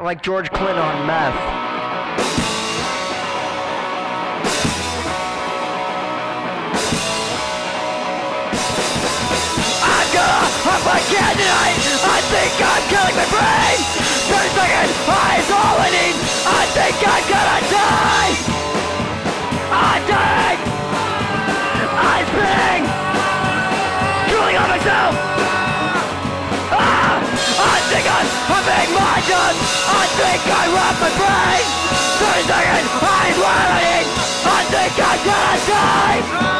like George Clinton on meth. Gun. I think I robbed my brain. Thirty seconds, eyes all I need. I think I'm gonna die.